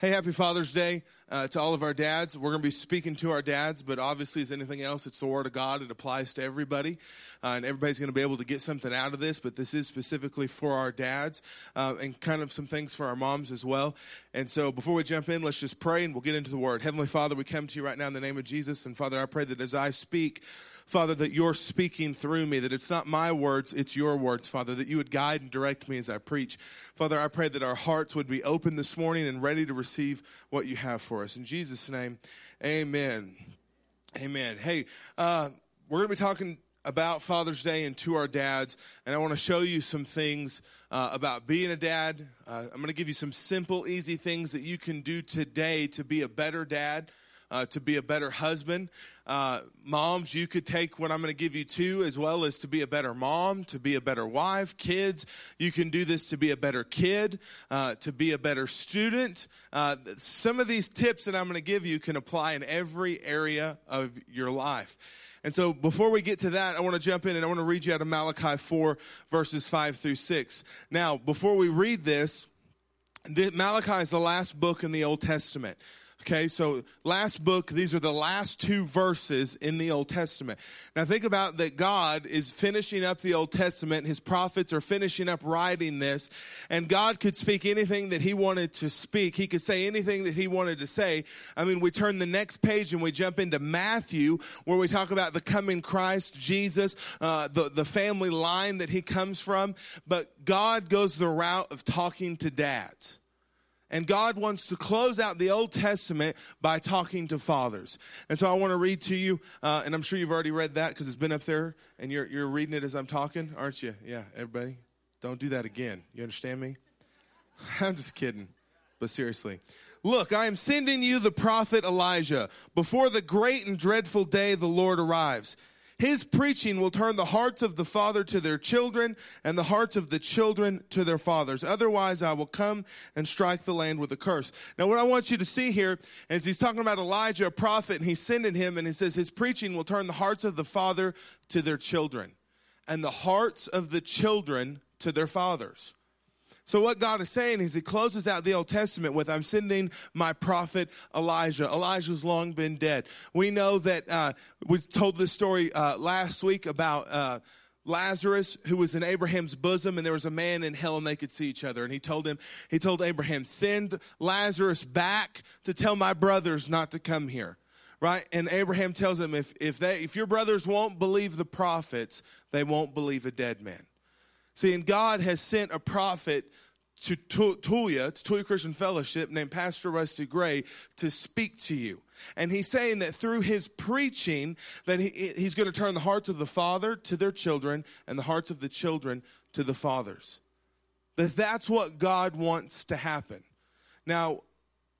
Hey, happy Father's Day uh, to all of our dads. We're going to be speaking to our dads, but obviously, as anything else, it's the Word of God. It applies to everybody, uh, and everybody's going to be able to get something out of this, but this is specifically for our dads uh, and kind of some things for our moms as well. And so, before we jump in, let's just pray and we'll get into the Word. Heavenly Father, we come to you right now in the name of Jesus. And Father, I pray that as I speak, Father, that you're speaking through me, that it's not my words, it's your words, Father, that you would guide and direct me as I preach. Father, I pray that our hearts would be open this morning and ready to receive what you have for us. In Jesus' name, amen. Amen. Hey, uh, we're going to be talking about Father's Day and to our dads, and I want to show you some things uh, about being a dad. Uh, I'm going to give you some simple, easy things that you can do today to be a better dad uh, to be a better husband. Uh, moms, you could take what I'm going to give you too, as well as to be a better mom, to be a better wife. Kids, you can do this to be a better kid, uh, to be a better student. Uh, some of these tips that I'm going to give you can apply in every area of your life. And so before we get to that, I want to jump in and I want to read you out of Malachi 4, verses 5 through 6. Now, before we read this, Malachi is the last book in the Old Testament. Okay, so last book, these are the last two verses in the Old Testament. Now think about that God is finishing up the Old Testament. His prophets are finishing up writing this, and God could speak anything that He wanted to speak. He could say anything that He wanted to say. I mean, we turn the next page and we jump into Matthew, where we talk about the coming Christ, Jesus, uh, the, the family line that He comes from. But God goes the route of talking to dads. And God wants to close out the Old Testament by talking to fathers. And so I want to read to you, uh, and I'm sure you've already read that because it's been up there and you're, you're reading it as I'm talking, aren't you? Yeah, everybody. Don't do that again. You understand me? I'm just kidding, but seriously. Look, I am sending you the prophet Elijah before the great and dreadful day the Lord arrives. His preaching will turn the hearts of the father to their children and the hearts of the children to their fathers. Otherwise, I will come and strike the land with a curse. Now, what I want you to see here is he's talking about Elijah, a prophet, and he's sending him, and he says his preaching will turn the hearts of the father to their children and the hearts of the children to their fathers. So what God is saying is he closes out the Old Testament with, I'm sending my prophet Elijah. Elijah's long been dead. We know that, uh, we told this story uh, last week about, uh, Lazarus, who was in Abraham's bosom, and there was a man in hell, and they could see each other. And he told him, he told Abraham, send Lazarus back to tell my brothers not to come here. Right? And Abraham tells him, if, if they, if your brothers won't believe the prophets, they won't believe a dead man. See, and God has sent a prophet to Tulia, to Tulia Christian Fellowship, named Pastor Rusty Gray, to speak to you. And he's saying that through his preaching, that he, he's going to turn the hearts of the father to their children and the hearts of the children to the fathers. That that's what God wants to happen. Now,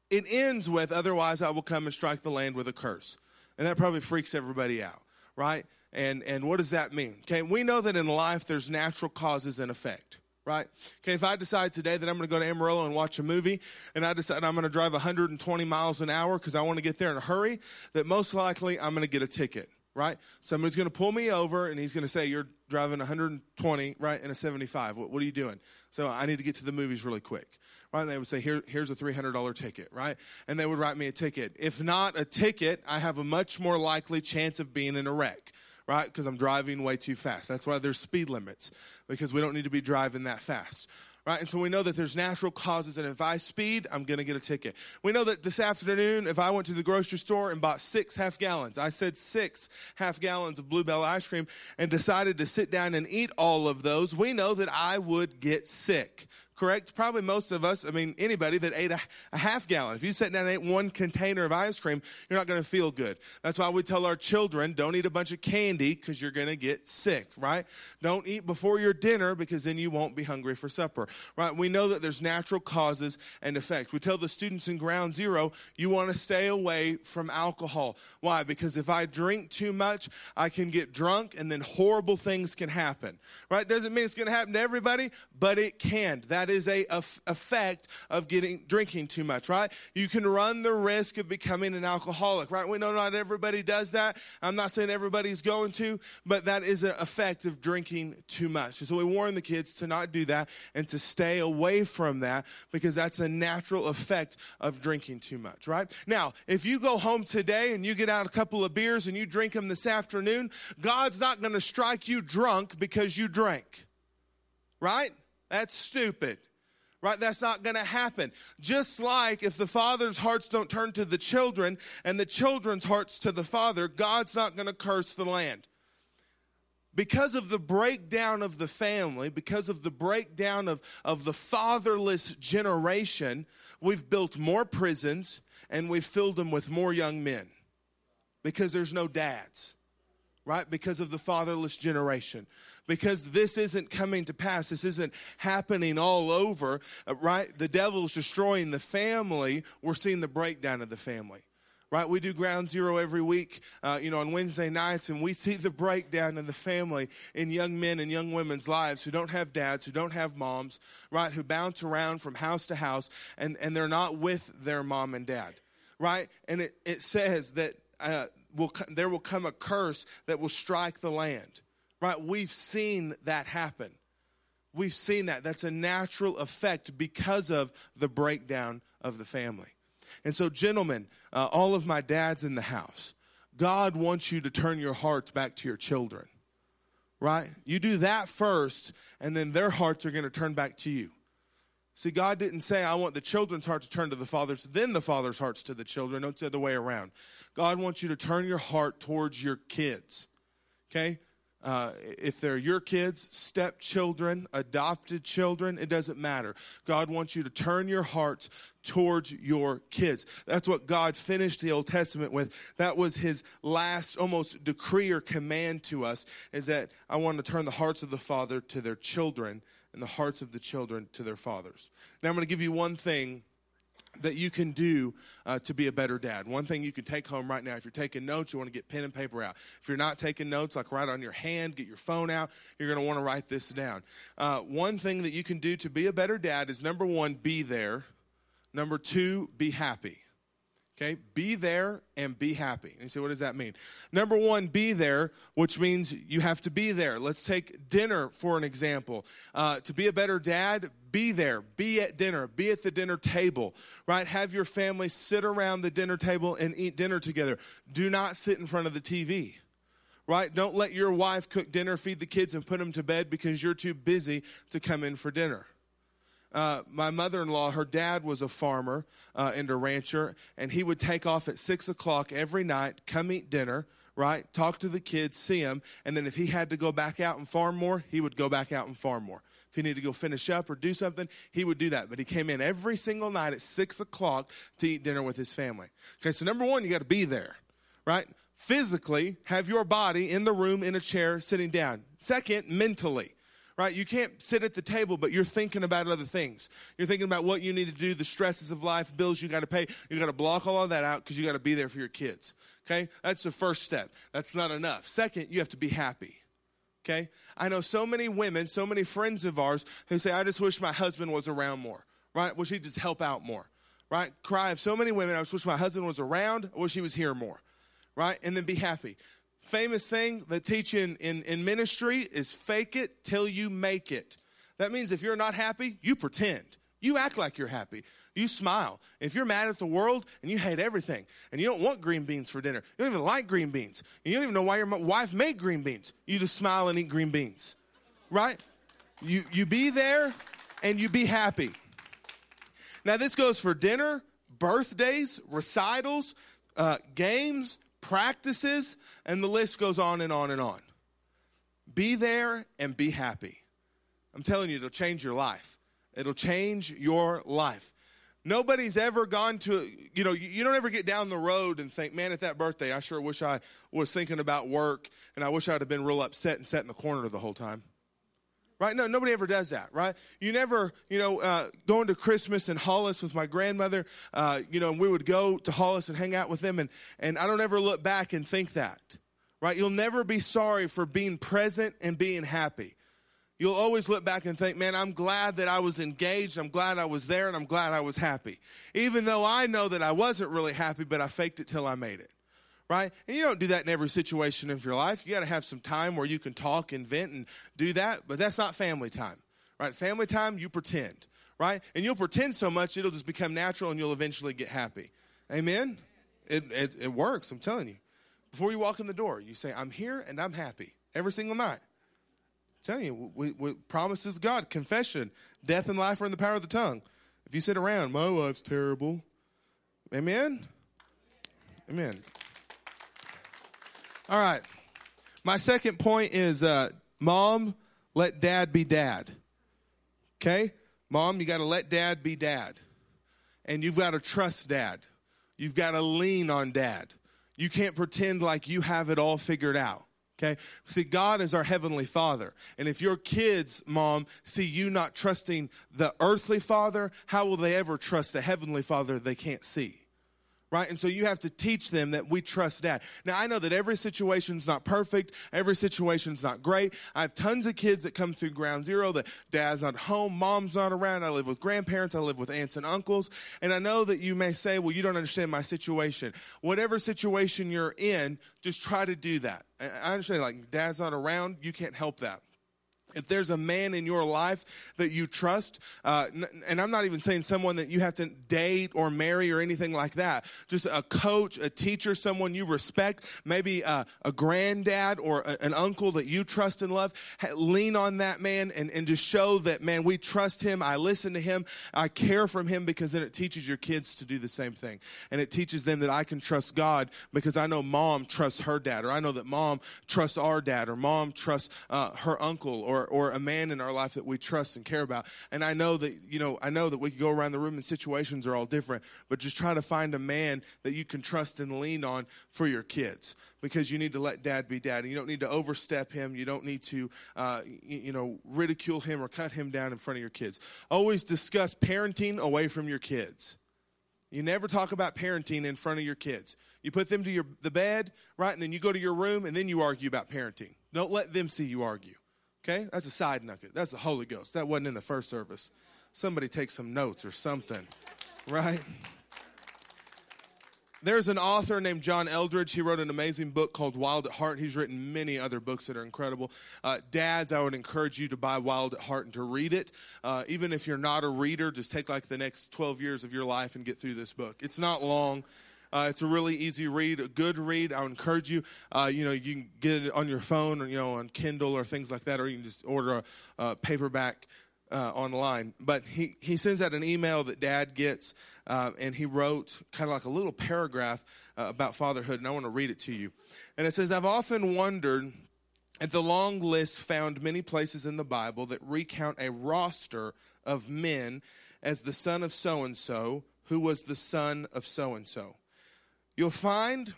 it ends with, otherwise I will come and strike the land with a curse. And that probably freaks everybody out, right? And, and what does that mean? Okay, we know that in life there's natural causes and effect right? Okay, if I decide today that I'm going to go to Amarillo and watch a movie, and I decide I'm going to drive 120 miles an hour because I want to get there in a hurry, that most likely I'm going to get a ticket, right? Somebody's going to pull me over, and he's going to say, "You're driving 120, right, in a 75. What, what are you doing?" So I need to get to the movies really quick. Right? And they would say, Here, here's a $300 ticket, right? And they would write me a ticket. If not a ticket, I have a much more likely chance of being in a wreck right? Because I'm driving way too fast. That's why there's speed limits, because we don't need to be driving that fast. Right? And so we know that there's natural causes, and if I speed, I'm going to get a ticket. We know that this afternoon, if I went to the grocery store and bought six half gallons, I said six half gallons of Blue Bell ice cream, and decided to sit down and eat all of those, we know that I would get sick correct? Probably most of us, I mean, anybody that ate a, a, half gallon. If you sat down and ate one container of ice cream, you're not going to feel good. That's why we tell our children, don't eat a bunch of candy because you're going to get sick, right? Don't eat before your dinner because then you won't be hungry for supper, right? We know that there's natural causes and effects. We tell the students in ground zero, you want to stay away from alcohol. Why? Because if I drink too much, I can get drunk and then horrible things can happen, right? Doesn't mean it's going to happen to everybody, but it can. That is a, effect of getting drinking too much, right? You can run the risk of becoming an alcoholic, right? We know not everybody does that. I'm not saying everybody's going to, but that is an effect of drinking too much. So we warn the kids to not do that and to stay away from that because that's a natural effect of drinking too much, right? Now, if you go home today and you get out a couple of beers and you drink them this afternoon, God's not going to strike you drunk because you drank, right? That's stupid right? That's not going to happen. Just like if the father's hearts don't turn to the children and the children's hearts to the father, God's not going to curse the land because of the breakdown of the family, because of the breakdown of, of the fatherless generation, we've built more prisons and we've filled them with more young men because there's no dads, right? Because of the fatherless generation. Because this isn't coming to pass. This isn't happening all over, right? The devil's destroying the family. We're seeing the breakdown of the family right? We do ground zero every week, uh, you know, on Wednesday nights, and we see the breakdown in the family in young men and young women's lives who don't have dads, who don't have moms, right? Who bounce around from house to house, and, and they're not with their mom and dad, right? And it, it says that uh, will, there will come a curse that will strike the land, right? We've seen that happen. We've seen that. That's a natural effect because of the breakdown of the family. And so, gentlemen, uh, all of my dads in the house, God wants you to turn your hearts back to your children, right? You do that first, and then their hearts are going to turn back to you. See, God didn't say, I want the children's heart to turn to the fathers, then the father's hearts to the children. No, it's the other way around. God wants you to turn your heart towards your kids, okay? Uh, if they're your kids, stepchildren, adopted children, it doesn't matter. God wants you to turn your hearts towards your kids. That's what God finished the Old Testament with. That was his last almost decree or command to us is that I want to turn the hearts of the father to their children and the hearts of the children to their fathers. Now I'm going to give you one thing that you can do uh, to be a better dad. One thing you can take home right now, if you're taking notes, you want to get pen and paper out. If you're not taking notes, like write on your hand, get your phone out, you're going to want to write this down. Uh, one thing that you can do to be a better dad is number one, be there. Number two, be happy. Okay, be there and be happy. And you say, what does that mean? Number one, be there, which means you have to be there. Let's take dinner for an example. Uh, to be a better dad, be there. Be at dinner. Be at the dinner table, right? Have your family sit around the dinner table and eat dinner together. Do not sit in front of the TV right? Don't let your wife cook dinner, feed the kids, and put them to bed because you're too busy to come in for dinner uh, my mother in law, her dad was a farmer uh, and a rancher, and he would take off at six o'clock every night, come eat dinner, right? Talk to the kids, see them, and then if he had to go back out and farm more, he would go back out and farm more. If he needed to go finish up or do something, he would do that. But he came in every single night at six o'clock to eat dinner with his family. Okay, so number one, you got to be there, right? Physically, have your body in the room in a chair sitting down. Second, mentally right? You can't sit at the table, but you're thinking about other things. You're thinking about what you need to do, the stresses of life, bills you got to pay. You got to block all of that out because you got to be there for your kids. Okay? That's the first step. That's not enough. Second, you have to be happy. Okay? I know so many women, so many friends of ours who say, I just wish my husband was around more, right? Wish he'd just help out more, right? Cry of so many women, I just wish my husband was around, I wish he was here more, right? And then be happy famous thing that teach in, in, in ministry is fake it till you make it. That means if you're not happy, you pretend. You act like you're happy. You smile. If you're mad at the world and you hate everything and you don't want green beans for dinner, you don't even like green beans, you don't even know why your wife made green beans, you just smile and eat green beans, right? You, you be there and you be happy. Now, this goes for dinner, birthdays, recitals, uh, games, practices, and the list goes on and on and on. Be there and be happy. I'm telling you, it'll change your life. It'll change your life. Nobody's ever gone to, you know, you don't ever get down the road and think, man, at that birthday, I sure wish I was thinking about work and I wish I'd have been real upset and sat in the corner the whole time right? No, nobody ever does that, right? You never, you know, uh, going to Christmas in Hollis with my grandmother, uh, you know, and we would go to Hollis and hang out with them, and, and I don't ever look back and think that, right? You'll never be sorry for being present and being happy. You'll always look back and think, man, I'm glad that I was engaged. I'm glad I was there and I'm glad I was happy. Even though I know that I wasn't really happy, but I faked it till I made it. Right? And you don't do that in every situation of your life. You got to have some time where you can talk and vent and do that, but that's not family time. Right? Family time, you pretend. Right? And you'll pretend so much, it'll just become natural and you'll eventually get happy. Amen? It, it, it works, I'm telling you. Before you walk in the door, you say, I'm here and I'm happy every single night telling you, we, we, promises God, confession, death and life are in the power of the tongue. If you sit around, my life's terrible. Amen? Amen. All right. My second point is uh, mom, let dad be dad. Okay? Mom, you got to let dad be dad. And you've got to trust dad. You've got to lean on dad. You can't pretend like you have it all figured out. Okay? See, God is our heavenly father. And if your kids, mom, see you not trusting the earthly father, how will they ever trust the heavenly father they can't see? Right? And so you have to teach them that we trust dad. Now, I know that every situation's not perfect, every situation's not great. I have tons of kids that come through ground zero that dad's not home, mom's not around. I live with grandparents, I live with aunts and uncles. And I know that you may say, well, you don't understand my situation. Whatever situation you're in, just try to do that. I understand, like, dad's not around, you can't help that if there's a man in your life that you trust, uh, and I'm not even saying someone that you have to date or marry or anything like that, just a coach, a teacher, someone you respect, maybe a, a granddad or a, an uncle that you trust and love, lean on that man and, and just show that, man, we trust him, I listen to him, I care from him because then it teaches your kids to do the same thing. And it teaches them that I can trust God because I know mom trusts her dad, or I know that mom trusts our dad, or mom trusts uh, her uncle, or or, or a man in our life that we trust and care about. And I know that, you know, I know that we could go around the room and situations are all different, but just try to find a man that you can trust and lean on for your kids because you need to let dad be dad. And you don't need to overstep him. You don't need to, uh, you know, ridicule him or cut him down in front of your kids. Always discuss parenting away from your kids. You never talk about parenting in front of your kids. You put them to your, the bed, right? And then you go to your room and then you argue about parenting. Don't let them see you argue. Okay? That's a side nugget. That's the Holy Ghost. That wasn't in the first service. Somebody take some notes or something, right? There's an author named John Eldredge. He wrote an amazing book called Wild at Heart. He's written many other books that are incredible. Uh, dads, I would encourage you to buy Wild at Heart and to read it. Uh, even if you're not a reader, just take like the next 12 years of your life and get through this book. It's not long. Uh, it's a really easy read, a good read. I would encourage you. Uh, you know, you can get it on your phone or you know on Kindle or things like that, or you can just order a, a paperback. Uh, online, but he, he sends out an email that dad gets, uh, and he wrote kind of like a little paragraph uh, about fatherhood, and I want to read it to you. And it says, I've often wondered at the long list found many places in the Bible that recount a roster of men as the son of so and so, who was the son of so and so. You'll find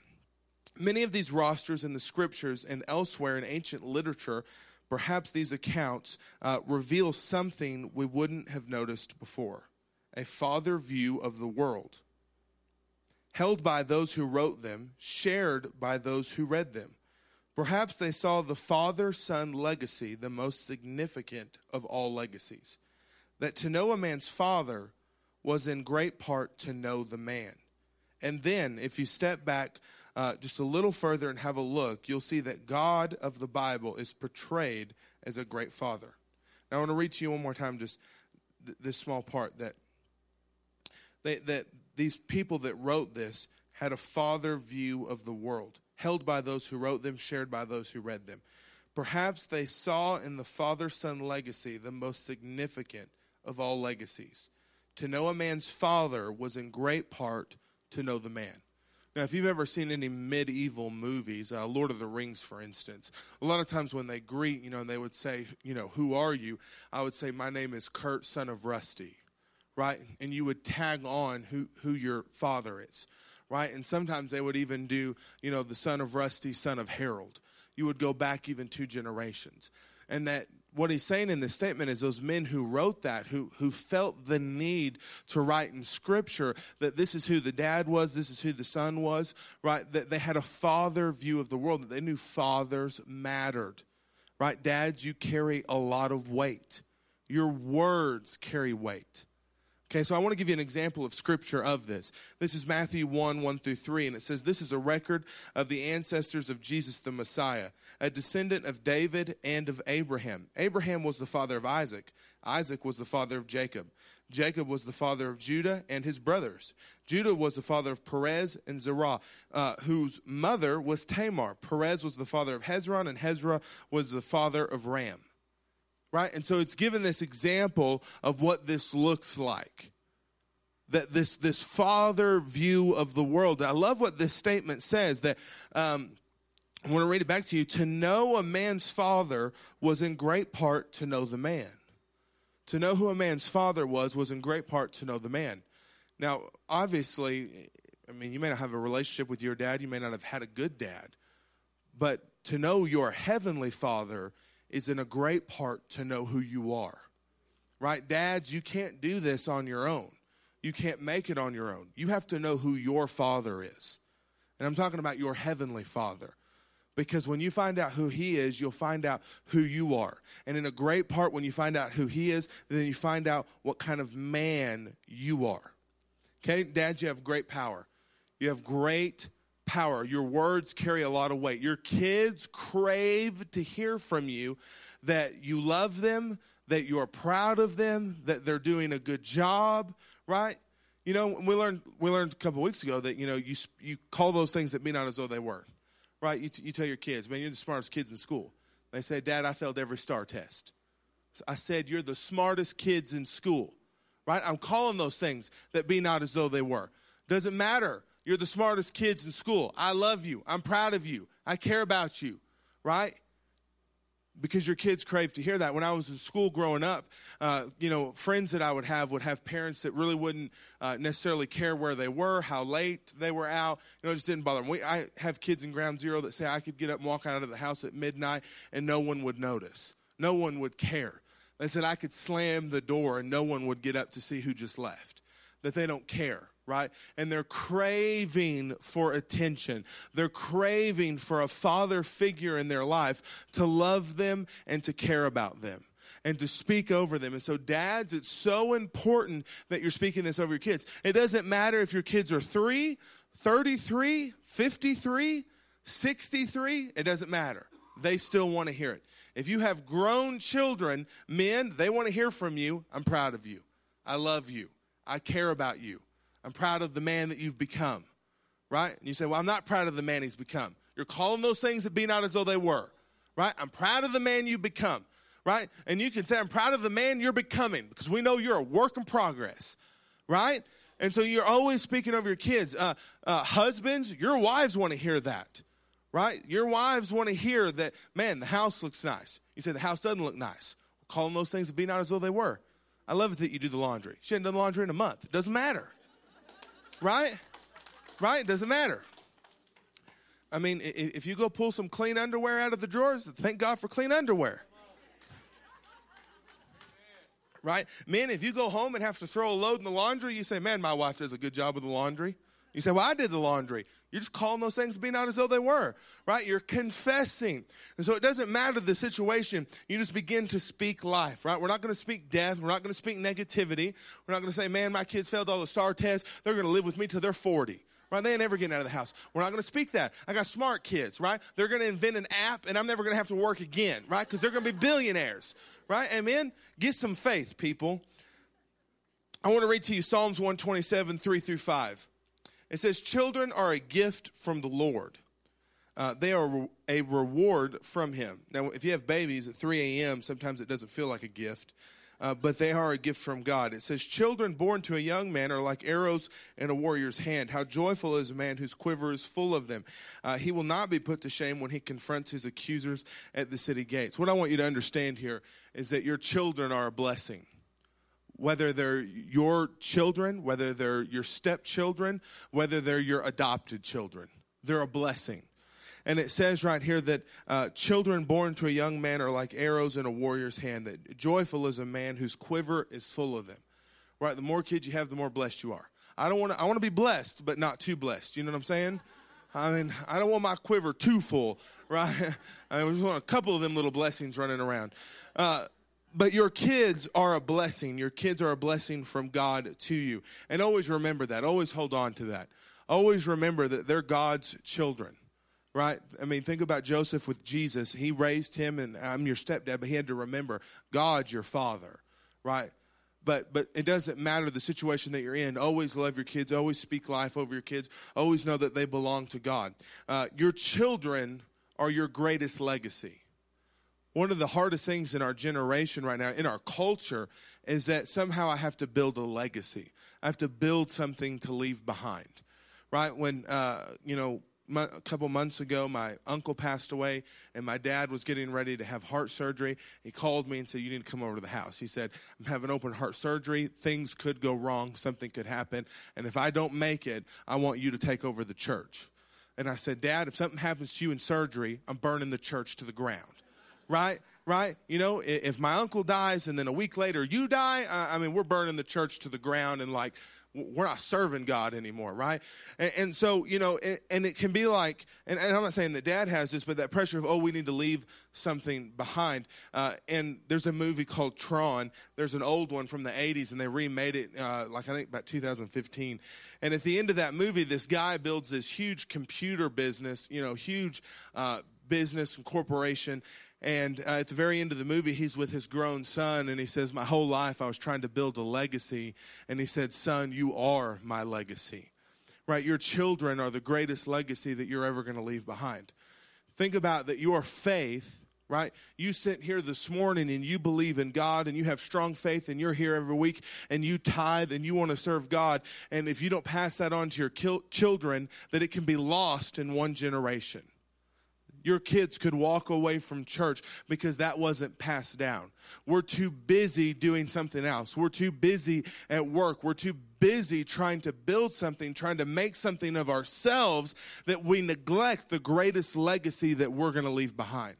many of these rosters in the scriptures and elsewhere in ancient literature. Perhaps these accounts uh, reveal something we wouldn't have noticed before a father view of the world, held by those who wrote them, shared by those who read them. Perhaps they saw the father son legacy the most significant of all legacies. That to know a man's father was in great part to know the man. And then, if you step back uh, just a little further and have a look, you'll see that God of the Bible is portrayed as a great father. Now, I want to read to you one more time just th- this small part that, they, that these people that wrote this had a father view of the world, held by those who wrote them, shared by those who read them. Perhaps they saw in the father son legacy the most significant of all legacies. To know a man's father was in great part to know the man. Now, if you've ever seen any medieval movies, uh, Lord of the Rings, for instance, a lot of times when they greet, you know, and they would say, you know, who are you? I would say, my name is Kurt, son of Rusty, right? And you would tag on who, who your father is, right? And sometimes they would even do, you know, the son of Rusty, son of Harold. You would go back even two generations. And that what he's saying in this statement is those men who wrote that, who, who felt the need to write in scripture that this is who the dad was, this is who the son was, right? That they had a father view of the world, that they knew fathers mattered, right? Dads, you carry a lot of weight. Your words carry weight. Okay, so I want to give you an example of scripture of this. This is Matthew 1 1 through 3, and it says, This is a record of the ancestors of Jesus the Messiah, a descendant of David and of Abraham. Abraham was the father of Isaac, Isaac was the father of Jacob. Jacob was the father of Judah and his brothers. Judah was the father of Perez and Zerah, uh, whose mother was Tamar. Perez was the father of Hezron, and Hezron was the father of Ram right? And so it's given this example of what this looks like. That this this father view of the world. I love what this statement says. That um, I want to read it back to you. To know a man's father was in great part to know the man. To know who a man's father was was in great part to know the man. Now, obviously, I mean, you may not have a relationship with your dad. You may not have had a good dad, but to know your heavenly father is in a great part to know who you are. Right? Dads, you can't do this on your own. You can't make it on your own. You have to know who your father is. And I'm talking about your heavenly father. Because when you find out who he is, you'll find out who you are. And in a great part, when you find out who he is, then you find out what kind of man you are. Okay, dads, you have great power. You have great power. Your words carry a lot of weight. Your kids crave to hear from you that you love them, that you're proud of them, that they're doing a good job, right? You know, we learned we learned a couple weeks ago that you know you you call those things that be not as though they were, right? You, t- you tell your kids, man, you're the smartest kids in school. They say, Dad, I failed every STAAR test. So I said, you're the smartest kids in school, right? I'm calling those things that be not as though they were. Doesn't matter you're the smartest kids in school. I love you. I'm proud of you. I care about you, right? Because your kids crave to hear that. When I was in school growing up, uh, you know, friends that I would have would have parents that really wouldn't uh, necessarily care where they were, how late they were out. You know, it just didn't bother them. We, I have kids in Ground Zero that say I could get up and walk out of the house at midnight and no one would notice. No one would care. They said I could slam the door and no one would get up to see who just left. That they don't care right? And they're craving for attention. They're craving for a father figure in their life to love them and to care about them and to speak over them. And so, dads, it's so important that you're speaking this over your kids. It doesn't matter if your kids are three, 33, 53, 63, it doesn't matter. They still want to hear it. If you have grown children, men, they want to hear from you. I'm proud of you. I love you. I care about you. I'm proud of the man that you've become. Right? And you say, Well, I'm not proud of the man he's become. You're calling those things that be not as though they were. Right? I'm proud of the man you've become. Right? And you can say, I'm proud of the man you're becoming because we know you're a work in progress. Right? And so you're always speaking of your kids. Uh, uh, husbands, your wives want to hear that. Right? Your wives want to hear that, man, the house looks nice. You say the house doesn't look nice. We're calling those things that be not as though they were. I love it that you do the laundry. She hadn't done laundry in a month. It doesn't matter. Right? Right? Doesn't matter. I mean, if you go pull some clean underwear out of the drawers, thank God for clean underwear. Right? Men, if you go home and have to throw a load in the laundry, you say, man, my wife does a good job with the laundry. You say, well, I did the laundry. You're just calling those things being out as though they were, right? You're confessing. And so it doesn't matter the situation. You just begin to speak life, right? We're not going to speak death. We're not going to speak negativity. We're not going to say, man, my kids failed all the STAAR tests. They're going to live with me till they're 40. Right? They ain't never getting out of the house. We're not going to speak that. I got smart kids, right? They're going to invent an app and I'm never going to have to work again, right? Because they're going to be billionaires, right? Amen? Get some faith, people. I want to read to you Psalms 127, 3 through 5. It says, Children are a gift from the Lord. Uh, they are a reward from Him. Now, if you have babies at 3 a.m., sometimes it doesn't feel like a gift, uh, but they are a gift from God. It says, Children born to a young man are like arrows in a warrior's hand. How joyful is a man whose quiver is full of them. Uh, he will not be put to shame when he confronts his accusers at the city gates. What I want you to understand here is that your children are a blessing whether they're your children, whether they're your stepchildren, whether they're your adopted children. They're a blessing. And it says right here that uh, children born to a young man are like arrows in a warrior's hand, that joyful is a man whose quiver is full of them. Right? The more kids you have, the more blessed you are. I don't want to, I want to be blessed, but not too blessed. You know what I'm saying? I mean, I don't want my quiver too full, right? I just want a couple of them little blessings running around. Uh, but your kids are a blessing. Your kids are a blessing from God to you. And always remember that. Always hold on to that. Always remember that they're God's children, right? I mean, think about Joseph with Jesus. He raised him, and I'm your stepdad, but he had to remember God's your father, right? but but it doesn't matter the situation that you're in always love your kids always speak life over your kids always know that they belong to god uh, your children are your greatest legacy one of the hardest things in our generation right now in our culture is that somehow i have to build a legacy i have to build something to leave behind right when uh, you know a couple months ago, my uncle passed away, and my dad was getting ready to have heart surgery. He called me and said, You need to come over to the house. He said, I'm having open heart surgery. Things could go wrong. Something could happen. And if I don't make it, I want you to take over the church. And I said, Dad, if something happens to you in surgery, I'm burning the church to the ground. Right? right? You know, if my uncle dies and then a week later you die, I mean, we're burning the church to the ground and like we're not serving God anymore, right? And, and so, you know, and, and, it can be like, and, and, I'm not saying that dad has this, but that pressure of, oh, we need to leave something behind. Uh, and there's a movie called Tron. There's an old one from the 80s, and they remade it, uh, like I think about 2015. And at the end of that movie, this guy builds this huge computer business, you know, huge uh, business and corporation and uh, at the very end of the movie, he's with his grown son, and he says, My whole life I was trying to build a legacy. And he said, Son, you are my legacy. Right? Your children are the greatest legacy that you're ever going to leave behind. Think about that your faith, right? You sit here this morning and you believe in God and you have strong faith and you're here every week and you tithe and you want to serve God. And if you don't pass that on to your children, that it can be lost in one generation your kids could walk away from church because that wasn't passed down. We're too busy doing something else. We're too busy at work. We're too busy trying to build something, trying to make something of ourselves that we neglect the greatest legacy that we're going to leave behind.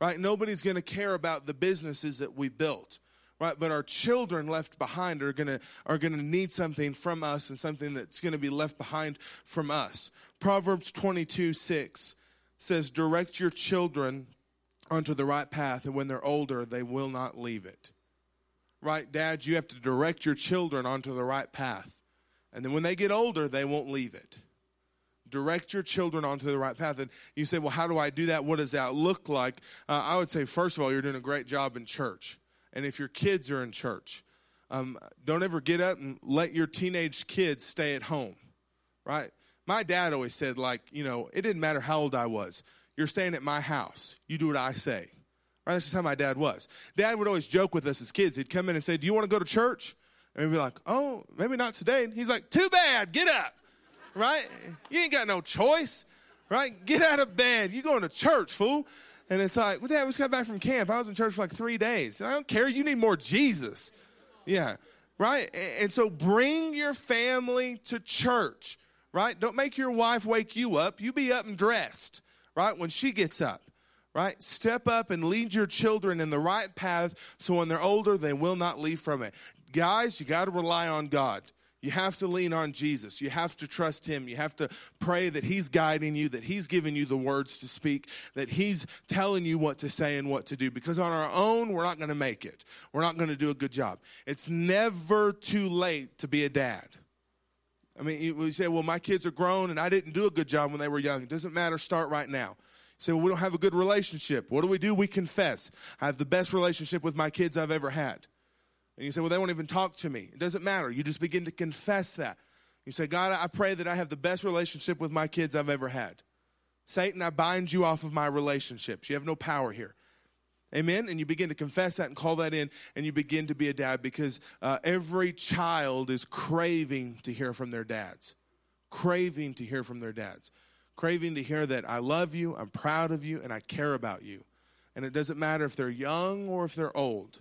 Right? Nobody's going to care about the businesses that we built right but our children left behind are going to are to need something from us and something that's going to be left behind from us proverbs 22 6 says, Direct your children onto the right path, and when they're older, they will not leave it. Right, dads, you have to direct your children onto the right path. And then when they get older, they won't leave it. Direct your children onto the right path. And you say, well, how do I do that? What does that look like? Uh, I would say, first of all, you're doing a great job in church. And if your kids are in church, um, don't ever get up and let your teenage kids stay at home, right? My dad always said, like, you know, it didn't matter how old I was. You're staying at my house. You do what I say. Right? That's just how my dad was. Dad would always joke with us as kids. He'd come in and say, Do you want to go to church? And we'd be like, Oh, maybe not today. And he's like, Too bad. Get up. Right? You ain't got no choice. Right? Get out of bed. You going to church, fool. And it's like, well, Dad, we just got back from camp. I was in church for like three days. I don't care. You need more Jesus. Yeah. Right? And so bring your family to church right? Don't make your wife wake you up. You be up and dressed, right? When she gets up, right? Step up and lead your children in the right path so when they're older, they will not leave from it. Guys, you got to rely on God. You have to lean on Jesus. You have to trust Him. You have to pray that He's guiding you, that He's giving you the words to speak, that He's telling you what to say and what to do. Because on our own, we're not going to make it. We're not going to do a good job. It's never too late to be a dad. I mean, we say, well, my kids are grown and I didn't do a good job when they were young. It doesn't matter. Start right now. You say, well, we don't have a good relationship. What do we do? We confess. I have the best relationship with my kids I've ever had. And you say, well, they won't even talk to me. It doesn't matter. You just begin to confess that. You say, God, I pray that I have the best relationship with my kids I've ever had. Satan, I bind you off of my relationships. You have no power here. Amen. And you begin to confess that and call that in, and you begin to be a dad because uh, every child is craving to hear from their dads, craving to hear from their dads, craving to hear that I love you, I'm proud of you, and I care about you. And it doesn't matter if they're young or if they're old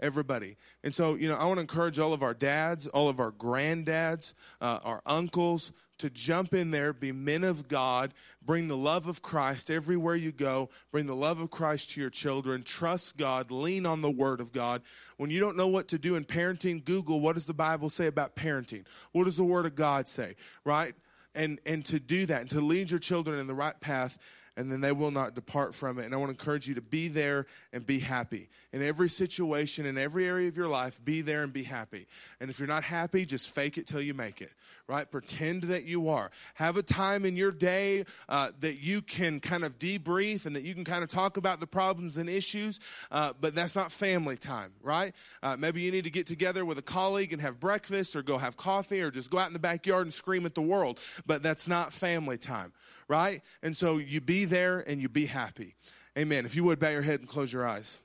everybody. And so, you know, I want to encourage all of our dads, all of our granddads, uh, our uncles to jump in there, be men of God, bring the love of Christ everywhere you go, bring the love of Christ to your children, trust God, lean on the Word of God. When you don't know what to do in parenting, Google what does the Bible say about parenting? What does the Word of God say, right? and, and to do that and to lead your children in the right path and then they will not depart from it. And I want to encourage you to be there and be happy. In every situation, in every area of your life, be there and be happy. And if you're not happy, just fake it till you make it, right? Pretend that you are. Have a time in your day uh, that you can kind of debrief and that you can kind of talk about the problems and issues, uh, but that's not family time, right? Uh, maybe you need to get together with a colleague and have breakfast or go have coffee or just go out in the backyard and scream at the world, but that's not family time right? And so you be there and you be happy. Amen. If you would, bow your head and close your eyes.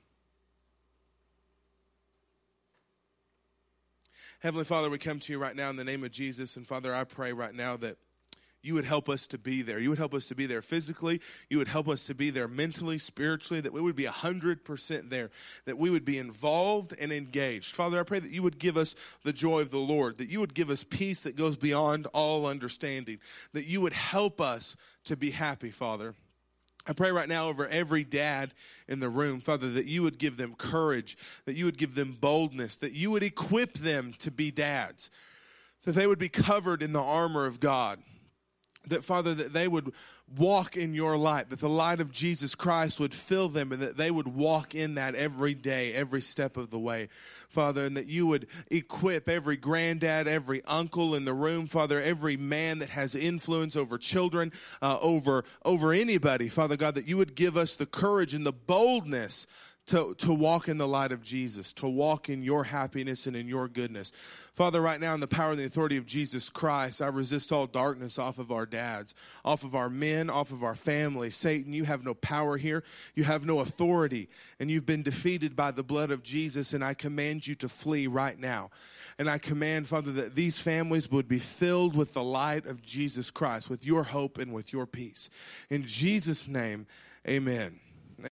Heavenly Father, we come to you right now in the name of Jesus. And Father, I pray right now that you would help us to be there. You would help us to be there physically. You would help us to be there mentally, spiritually, that we would be 100% there, that we would be involved and engaged. Father, I pray that you would give us the joy of the Lord, that you would give us peace that goes beyond all understanding, that you would help us to be happy, Father. I pray right now over every dad in the room, Father, that you would give them courage, that you would give them boldness, that you would equip them to be dads, that they would be covered in the armor of God that father that they would walk in your light that the light of jesus christ would fill them and that they would walk in that every day every step of the way father and that you would equip every granddad every uncle in the room father every man that has influence over children uh, over over anybody father god that you would give us the courage and the boldness to, to walk in the light of Jesus, to walk in your happiness and in your goodness. Father, right now, in the power and the authority of Jesus Christ, I resist all darkness off of our dads, off of our men, off of our family. Satan, you have no power here. You have no authority, and you've been defeated by the blood of Jesus, and I command you to flee right now. And I command, Father, that these families would be filled with the light of Jesus Christ, with your hope and with your peace. In Jesus' name, amen.